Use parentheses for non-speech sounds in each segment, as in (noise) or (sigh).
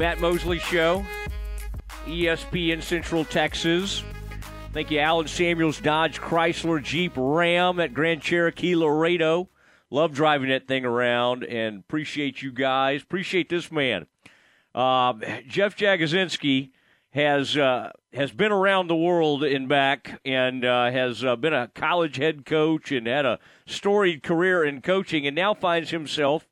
Matt Mosley Show, ESPN Central Texas. Thank you, Allen Samuels, Dodge, Chrysler, Jeep, Ram at Grand Cherokee, Laredo. Love driving that thing around and appreciate you guys. Appreciate this man. Uh, Jeff Jagodzinski has uh, has been around the world and back, and uh, has uh, been a college head coach and had a storied career in coaching, and now finds himself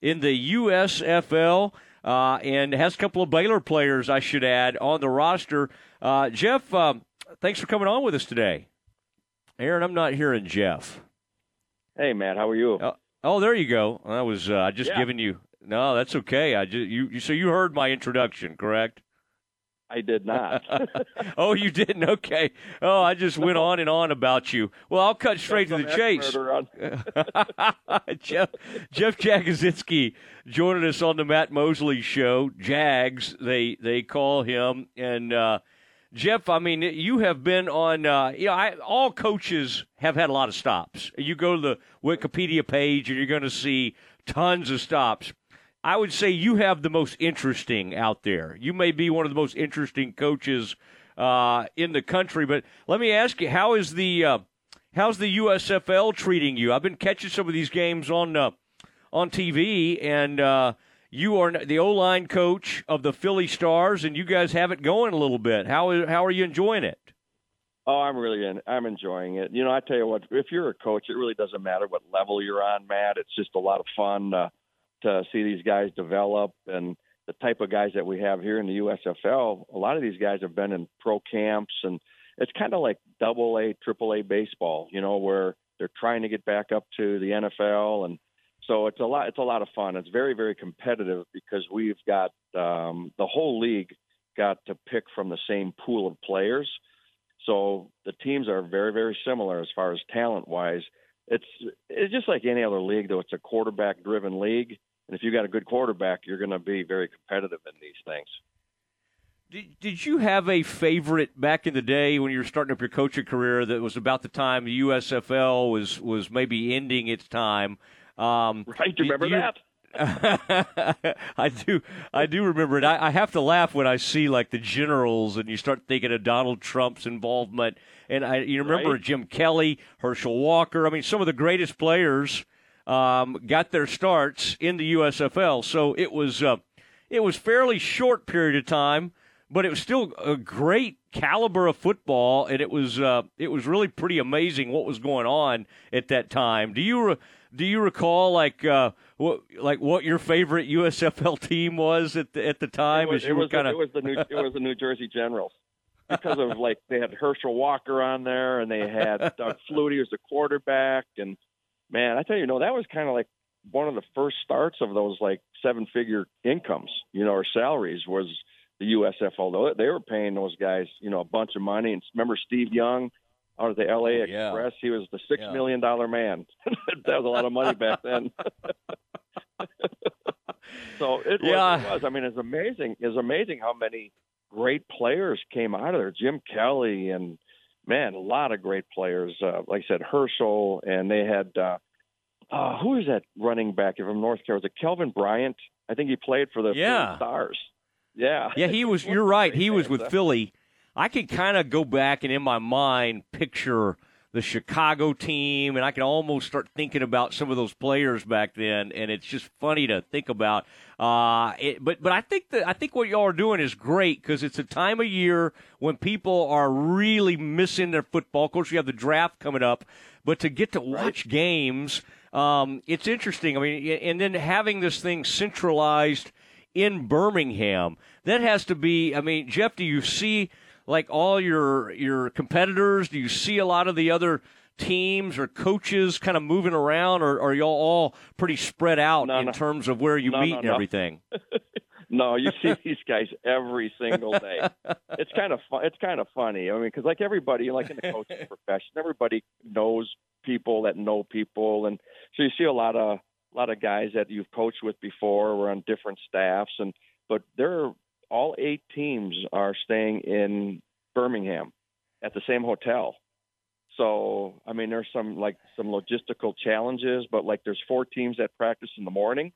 in the USFL. Uh, and has a couple of Baylor players, I should add, on the roster. Uh, Jeff, um, thanks for coming on with us today. Aaron, I'm not hearing Jeff. Hey, Matt, how are you? Oh, oh there you go. I was uh, just Yeah. giving you. No, that's okay. I just you, you. So you heard my introduction, correct? I did not. (laughs) Oh, you didn't. Okay. Oh, I just went on and on about you. Well, I'll cut straight to the chase. (laughs) (laughs) Jeff Jeff Jagodzinski joining us on the Matt Mosley show. Jags, they they call him, and uh, Jeff, I mean, you have been on. Uh, you know, I, all coaches have had a lot of stops. You go to the Wikipedia page, and you're going to see tons of stops. I would say you have the most interesting out there. You may be one of the most interesting coaches uh, in the country. But let me ask you, how is the uh, how's the USFL treating you? I've been catching some of these games on uh, on TV, and uh, you are the O line coach of the Philly Stars, and you guys have it going a little bit. How how are you enjoying it? oh, I'm really in, I'm enjoying it. You know, I tell you what, if you're a coach, it really doesn't matter what level you're on, Matt. It's just a lot of fun uh, to see these guys develop and the type of guys that we have here in the USFL. A lot of these guys have been in pro camps, and it's kind of like double A, triple A baseball. You know, where they're trying to get back up to the NFL and so it's a lot it's a lot of fun it's very very competitive because we've got um, the whole league got to pick from the same pool of players so the teams are very very similar as far as talent wise it's it's just like any other league though it's a quarterback driven league and if you got a good quarterback you're going to be very competitive in these things Did, did you have a favorite back in the day when you were starting up your coaching career that was about the time the USFL was was maybe ending its time? Um, (laughs) right do you remember you- that (laughs) I do. I do remember it. I, I have to laugh when I see like the generals, and you start thinking of Donald Trump's involvement. And I, you remember Right. Jim Kelly, Herschel Walker. I mean, some of the greatest players um, got their starts in the USFL. So it was uh, it was fairly short period of time, but it was still a great caliber of football, and it was uh, it was really pretty amazing what was going on at that time. Do you re- do you recall like uh, what like what your favorite USFL team was at the, at the time? It was, as you it were was, kind it was the new it was the New Jersey Generals because of like they had Herschel Walker on there and they had Doug (laughs) Flutie as the quarterback and man, I tell you, know that was kind of like one of the first starts of those like seven figure incomes, you know, or salaries was the USFL. Though they were paying those guys, you know, a bunch of money. And remember Steve Young out of the LA Oh, yeah. Express? He was the six Yeah. million dollar man. (laughs) that was a lot of money back then. (laughs) so it, Yeah. was, it was. I mean, it's amazing. It's amazing how many great players came out of there. Jim Kelly and man, a lot of great players. Uh, like I said, Herschel, and they had uh, uh, who is that running back from North Carolina? Was it Kelvin Bryant? I think he played for the Yeah. Stars. Yeah, yeah. He was. (laughs) You're right. He was with Philly. I can kind of go back and in my mind picture the Chicago team, and I can almost start thinking about some of those players back then, and it's just funny to think about. Uh, it, but but I think that I think what y'all are doing is great because it's a time of year when people are really missing their football. Of course, we have the draft coming up, but to get to watch games, um, it's interesting. I mean, and then having this thing centralized in Birmingham. That has to be. I mean, Jeff, do you see like all your your competitors? Do you see a lot of the other teams or coaches kind of moving around, or, or are y'all all pretty spread out No, in no. terms of where you No, meet and everything? (laughs) No, you see (laughs) these guys every single day. It's kind of fun. It's kind of funny. I mean, because like everybody, like in the coaching (laughs) profession, everybody knows people that know people, and so you see a lot of a lot of guys that you've coached with before or on different staffs, and but they're all eight teams are staying in Birmingham at the same hotel. So I mean, there's some like some logistical challenges, but like there's four teams that practice in the morning,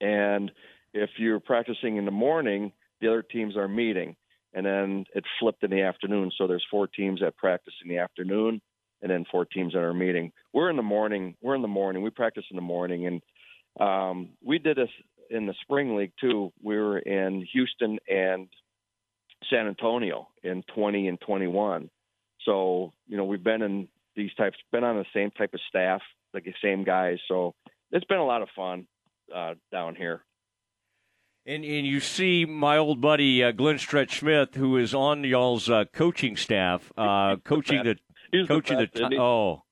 and if you're practicing in the morning, the other teams are meeting, and then it flipped in the afternoon. So there's four teams that practice in the afternoon, and then four teams that are meeting. We're in the morning. We're in the morning. We practice in the morning, and um, we did this in the spring league too. We were in Houston and San Antonio in 20 and 21. So you know we've been in these types, been on the same type of staff, like the same guys. So it's been a lot of fun uh, down here. And, and you see my old buddy uh, Glenn Stretch Smith, who is on y'all's uh, coaching staff, uh, (laughs) coaching the, He's coaching the, the, best, oh,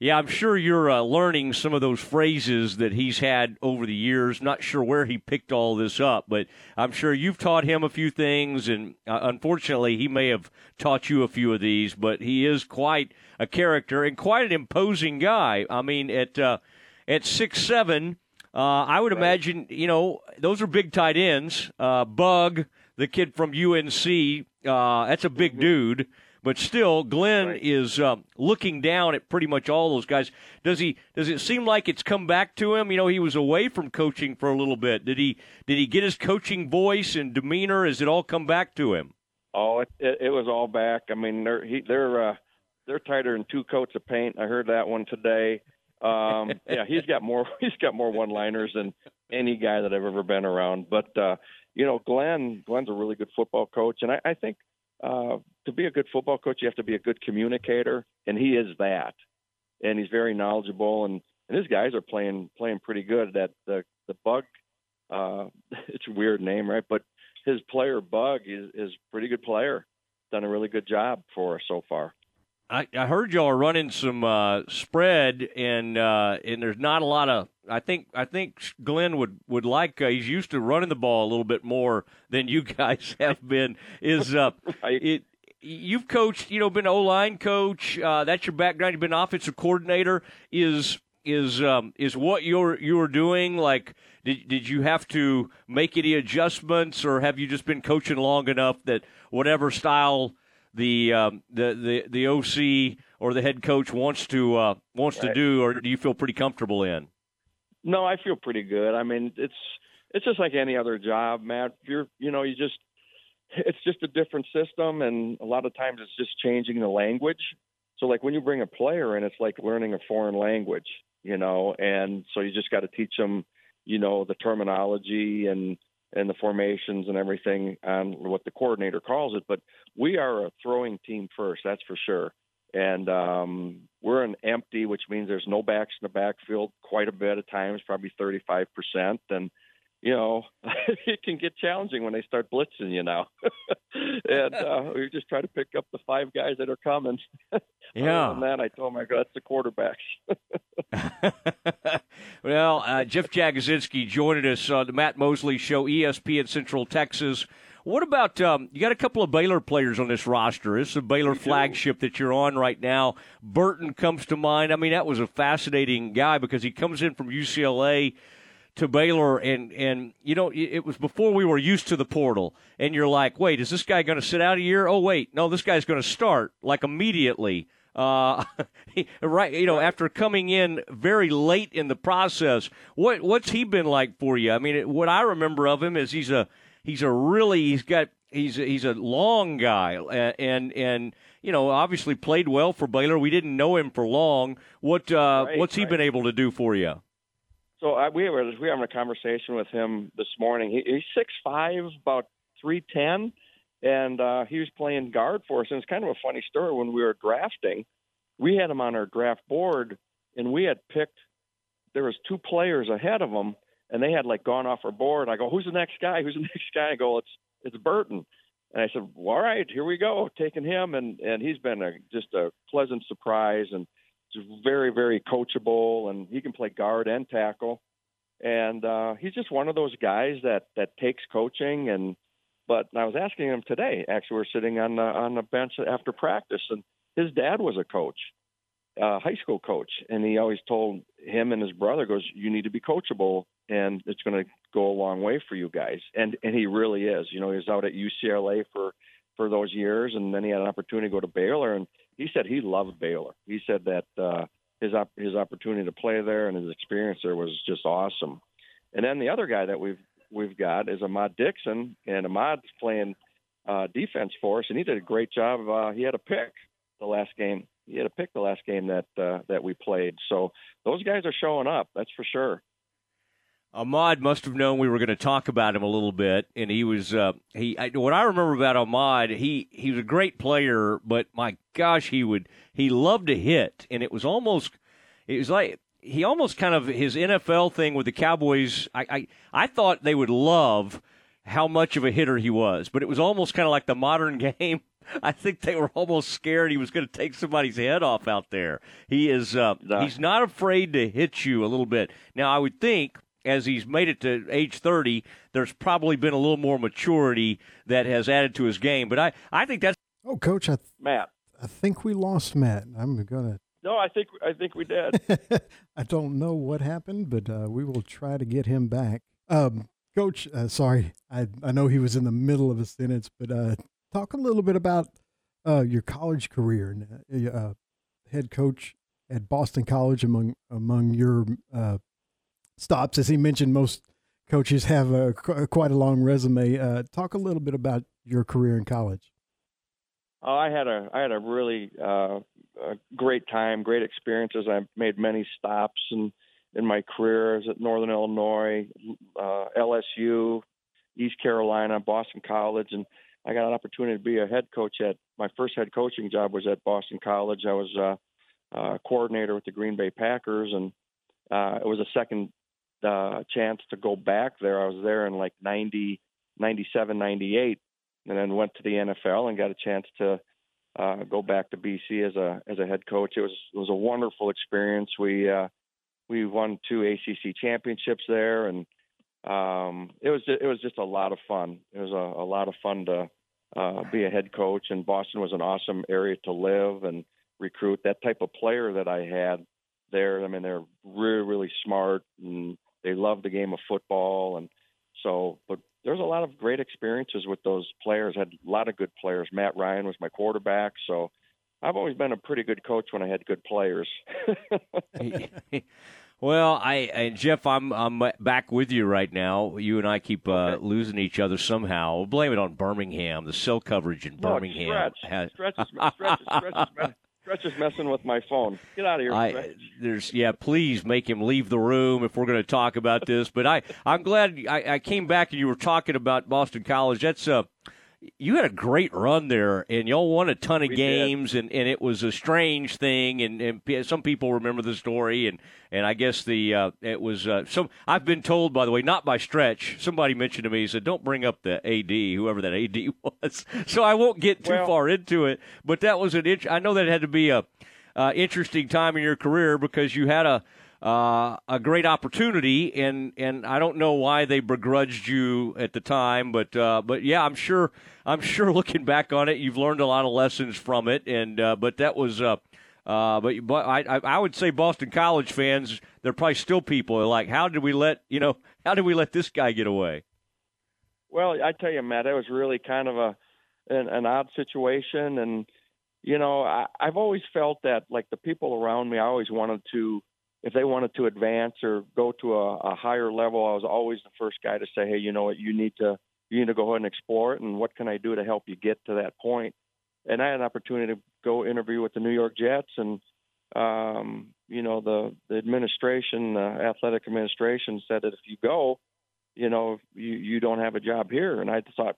yeah, I'm sure you're uh, learning some of those phrases that he's had over the years. Not sure where he picked all this up, but I'm sure you've taught him a few things, and uh, unfortunately, he may have taught you a few of these. But he is quite a character and quite an imposing guy. I mean, at uh, at six seven uh, I would imagine, you know, those are big tight ends. Uh, Bug, the kid from UNC, uh, that's a big mm-hmm. dude. But still, Glenn right. is um, looking down at pretty much all those guys. Does he? Does it seem like it's come back to him? You know, he was away from coaching for a little bit. Did he? Did he get his coaching voice and demeanor? Has it all come back to him? Oh, it, it, it was all back. I mean, they're he, they're uh, they're tighter than two coats of paint. I heard that one today. Um, (laughs) yeah, he's got more. (laughs) He's got more one-liners than any guy that I've ever been around. But uh, you know, Glenn. Glenn's a really good football coach, and I, I think uh, to be a good football coach, you have to be a good communicator, and he is that. And he's very knowledgeable, and, and his guys are playing playing pretty good. That the the bug, uh, (laughs) it's a weird name, right? But his player Bug is is a pretty good player. Done a really good job for us so far. I, I heard y'all are running some uh, spread, and uh, and there's not a lot of. I think I think Glenn would would like. Uh, he's used to running the ball a little bit more than you (laughs) guys have been. Is uh, (laughs) it? You've coached, you know, been O line coach. Uh, that's your background. You've been offensive coordinator. Is is um, is what you're you're doing like? Did did you have to make any adjustments, or have you just been coaching long enough that whatever style the um, the the the OC or the head coach wants to uh, wants right. to do, or do you feel pretty comfortable in? No, I feel pretty good. I mean, it's it's just like any other job, Matt. You're you know you just it's just a different system, and a lot of times it's just changing the language. So like when you bring a player in, it's like learning a foreign language, you know, and so you just got to teach them, you know, the terminology and and the formations and everything on what the coordinator calls it. But we are a throwing team first, that's for sure. And um, we're an empty, which means there's no backs in the backfield quite a bit at times, probably 35%. And, you know, (laughs) it can get challenging when they start blitzing you now. (laughs) and uh, we just try to pick up the five guys that are coming. (laughs) Yeah. And then I told my God, that's the quarterbacks. well, uh, Jeff Jagodzinski joining us on the Matt Mosley Show, ESP ESPN Central Texas. What about um, you? Got a couple of Baylor players on this roster. It's a Baylor flagship that you're on right now. Burton comes to mind. I mean, that was a fascinating guy because he comes in from UCLA to Baylor, and and you know it was before we were used to the portal, and you're like, wait, is this guy going to sit out a year? Oh wait, no, this guy's going to start like immediately. Uh, (laughs) right, you know, after coming in very late in the process, what what's he been like for you? I mean, what I remember of him is he's a he's a really he's got he's a, he's a long guy and, and and you know obviously played well for Baylor. We didn't know him for long. What uh, right, what's he right. been able to do for you? So I, we were we were having a conversation with him this morning. He, he's six five, about three ten, and uh, he was playing guard for us. And it's kind of a funny story. When we were drafting, we had him on our draft board, and we had picked. There was two players ahead of him and they had like gone off our board. I go, who's the next guy? Who's the (laughs) next guy? I go, it's it's Burton. And I said, well, all right, here we go, taking him, and and he's been a just a pleasant surprise, and just very very coachable, and he can play guard and tackle, and uh, he's just one of those guys that that takes coaching. And but I was asking him today. Actually, we're sitting on the, on the bench after practice, and his dad was a coach, uh, high school coach, and he always told him and his brother goes, "You need to be coachable, and it's going to go a long way for you guys." And and he really is. You know, he was out at UCLA for for those years, and then he had an opportunity to go to Baylor, and he said he loved Baylor. He said that uh, his op- his opportunity to play there and his experience there was just awesome. And then the other guy that we've we've got is Ahmad Dixon, and Ahmad's playing uh, defense for us, and he did a great job. Uh, he had a pick the last game. He had a pick the last game that uh, that we played. So those guys are showing up. That's for sure. Ahmad must have known we were going to talk about him a little bit, and he was uh, he. I, what I remember about Ahmad, he he was a great player, but my gosh, he would he loved to hit, and it was almost it was like he almost kind of his NFL thing with the Cowboys. I I, I thought they would love how much of a hitter he was, but it was almost kind of like the modern (laughs) game. I think they were almost scared he was going to take somebody's head off out there. He is uh, he's not afraid to hit you a little bit. Now I would think as he's made it to age 30, there's probably been a little more maturity that has added to his game. But I, I think that's. Oh, coach, I th- Matt. I think we lost Matt. I'm gonna. No, I think I think we did. (laughs) I don't know what happened, but uh, we will try to get him back. Um, coach, uh, sorry, I I know he was in the middle of a sentence, but uh, talk a little bit about uh, your college career and uh, uh, head coach at Boston College among among your stops. As he mentioned, most coaches have a, quite a long resume. Uh, talk a little bit about your career in college. Oh, I had a I had a really uh, a great time, great experiences. I made many stops in in my career. I was at Northern Illinois, uh, LSU, East Carolina, Boston College, and I got an opportunity to be a head coach at my first head coaching job was at Boston College. I was a uh, coordinator with the Green Bay Packers, and uh, it was a second uh, chance to go back there. I was there in like 90, 97, 98, and then went to the NFL and got a chance to uh, go back to BC as a as a head coach. It was it was a wonderful experience. We uh, we won two ACC championships there, and um, it was it was just a lot of fun. It was a, a lot of fun to uh, be a head coach, and Boston was an awesome area to live and recruit. That type of player that I had there. I mean, they're really really smart and they love the game of football, and so. But there's a lot of great experiences with those players. Had a lot of good players. Matt Ryan was my quarterback, so I've always been a pretty good coach when I had good players. (laughs) well, I and Jeff, I'm I'm back with you right now. You and I keep uh, okay. losing each other somehow. We'll blame it on Birmingham. The cell coverage in no, Birmingham stretch. Has... Stretch, stretch, stretch, (laughs) stretch, is messing with my phone. Get out of here. I, there's yeah. Please make him leave the room if we're going to talk about this. But I I'm glad I, I came back and you were talking about Boston College. That's uh you had a great run there, and y'all won a ton of we games, and, and it was a strange thing, and, and some people remember the story, and, and I guess the uh, it was uh, some. I've been told, by the way, not by stretch. Somebody mentioned to me, he said, "Don't bring up the AD, whoever that AD (laughs) was." So I won't get too well, far into it, but that was an. I know that had to be a uh, interesting time in your career because you had a uh, a great opportunity, and and I don't know why they begrudged you at the time, but uh, but yeah, I'm sure I'm sure (laughs) looking back on it, you've learned a lot of lessons from it, and uh, but that was. Uh, uh, but but I I would say Boston College fans, they're probably still people like, how did we let you know how did we let this guy get away? Well, I tell you, Matt, it was really kind of a an, an odd situation, and you know, I, I've always felt that like the people around me, I always wanted to if they wanted to advance or go to a, a higher level, I was always the first guy to say, "Hey, you know what? You need to you need to go ahead and explore it, and what can I do to help you get to that point?" And I had an opportunity to go interview with the New York Jets, and um, you know the the administration, the athletic administration, said that if you go, you know you you don't have a job here. And I thought,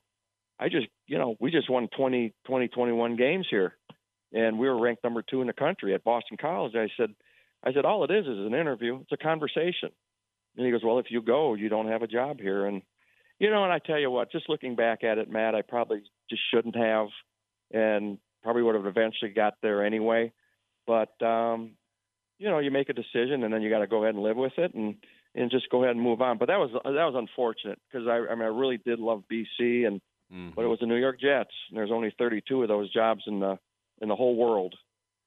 I just you know we just won 20, 20 21 games here, and we were ranked number two in the country at Boston College. I said I said, all it is is an interview. It's a conversation. And he goes, well, if you go, you don't have a job here. And, you know, and I tell you what, just looking back at it, Matt, I probably just shouldn't have and probably would have eventually got there anyway. But, um, you know, you make a decision and then you got to go ahead and live with it and, and just go ahead and move on. But that was, that was unfortunate because I, I mean, I really did love BC and, mm-hmm. but it was the New York Jets and there's only 32 of those jobs in the, in the whole world.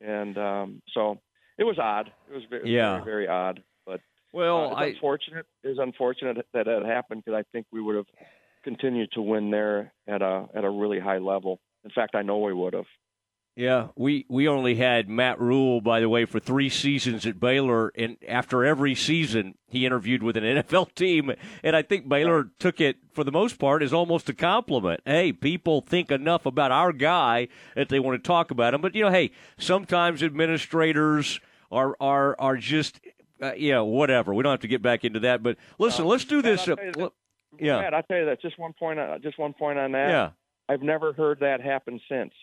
And, um, so, it was odd. It was very, yeah. very, very odd. But well, uh, I, unfortunate. It's unfortunate that it happened because I think we would have continued to win there at a at a really high level. In fact, I know we would have. Yeah, we, we only had Matt Rhule, by the way, for three seasons at Baylor, and after every season, he interviewed with an (laughs) NFL team, and I think Baylor took it for the most part as almost a compliment. Hey, people think enough about our guy that they want to talk about him, but you know, hey, sometimes administrators are are are just uh, yeah, whatever. We don't have to get back into that, but listen, uh, let's do this. Uh, yeah, Matt, I'll tell you that. Just one point. Uh, just one point on that. Yeah, I've never heard that happen since.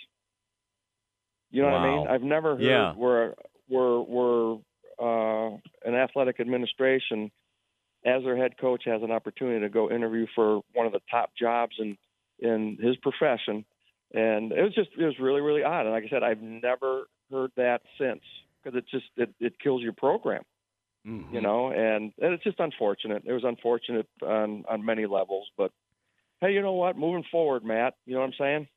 You know wow. what I mean? I've never heard yeah. where where where uh, an athletic administration, as their head coach, has an opportunity to go interview for one of the top jobs in in his profession, and it was just it was really really odd. And like I said, I've never heard that since because it just it, it kills your program. Mm-hmm. You know, and, and it's just unfortunate. It was unfortunate on on many levels, but hey, you know what? Moving forward, Matt, you know what I'm saying?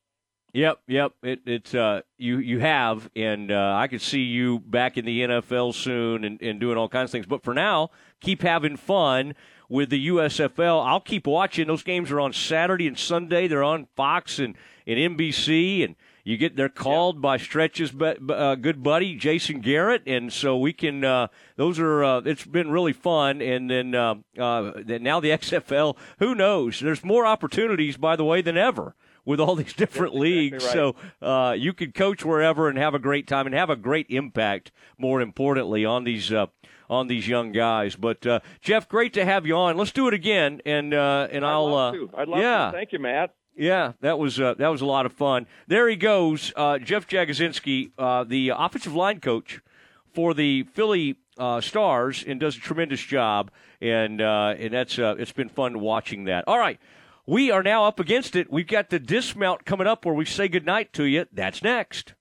Yep, yep. It, it's uh, you you have, and uh, I could see you back in the NFL soon and, and doing all kinds of things. But for now, keep having fun with the USFL. I'll keep watching. Those games are on Saturday and Sunday. They're on Fox and, and NBC, and you get they're called by Stretch's uh, good buddy Jason Garrett, and so we can. Uh, those are. Uh, it's been really fun, and then uh, uh, now the XFL. Who knows? There's more opportunities, by the way, than ever with all these (laughs) different That's leagues. Exactly right. So uh, you can coach wherever and have a great time and have a great impact. More importantly, on these uh, on these young guys. But uh, Jeff, great to have you on. Let's do it again, and uh, and I'd I'll. Love uh, to. I'd love yeah. to. Thank you, Matt. Yeah, that was uh, that was a lot of fun. There he goes, uh, Jeff Jagodzinski, uh, the offensive line coach for the Philly uh, Stars, and does a tremendous job. And uh, and that's uh, it's been fun watching that. All right, we are now up against it. We've got the dismount coming up where we say goodnight to you. That's next.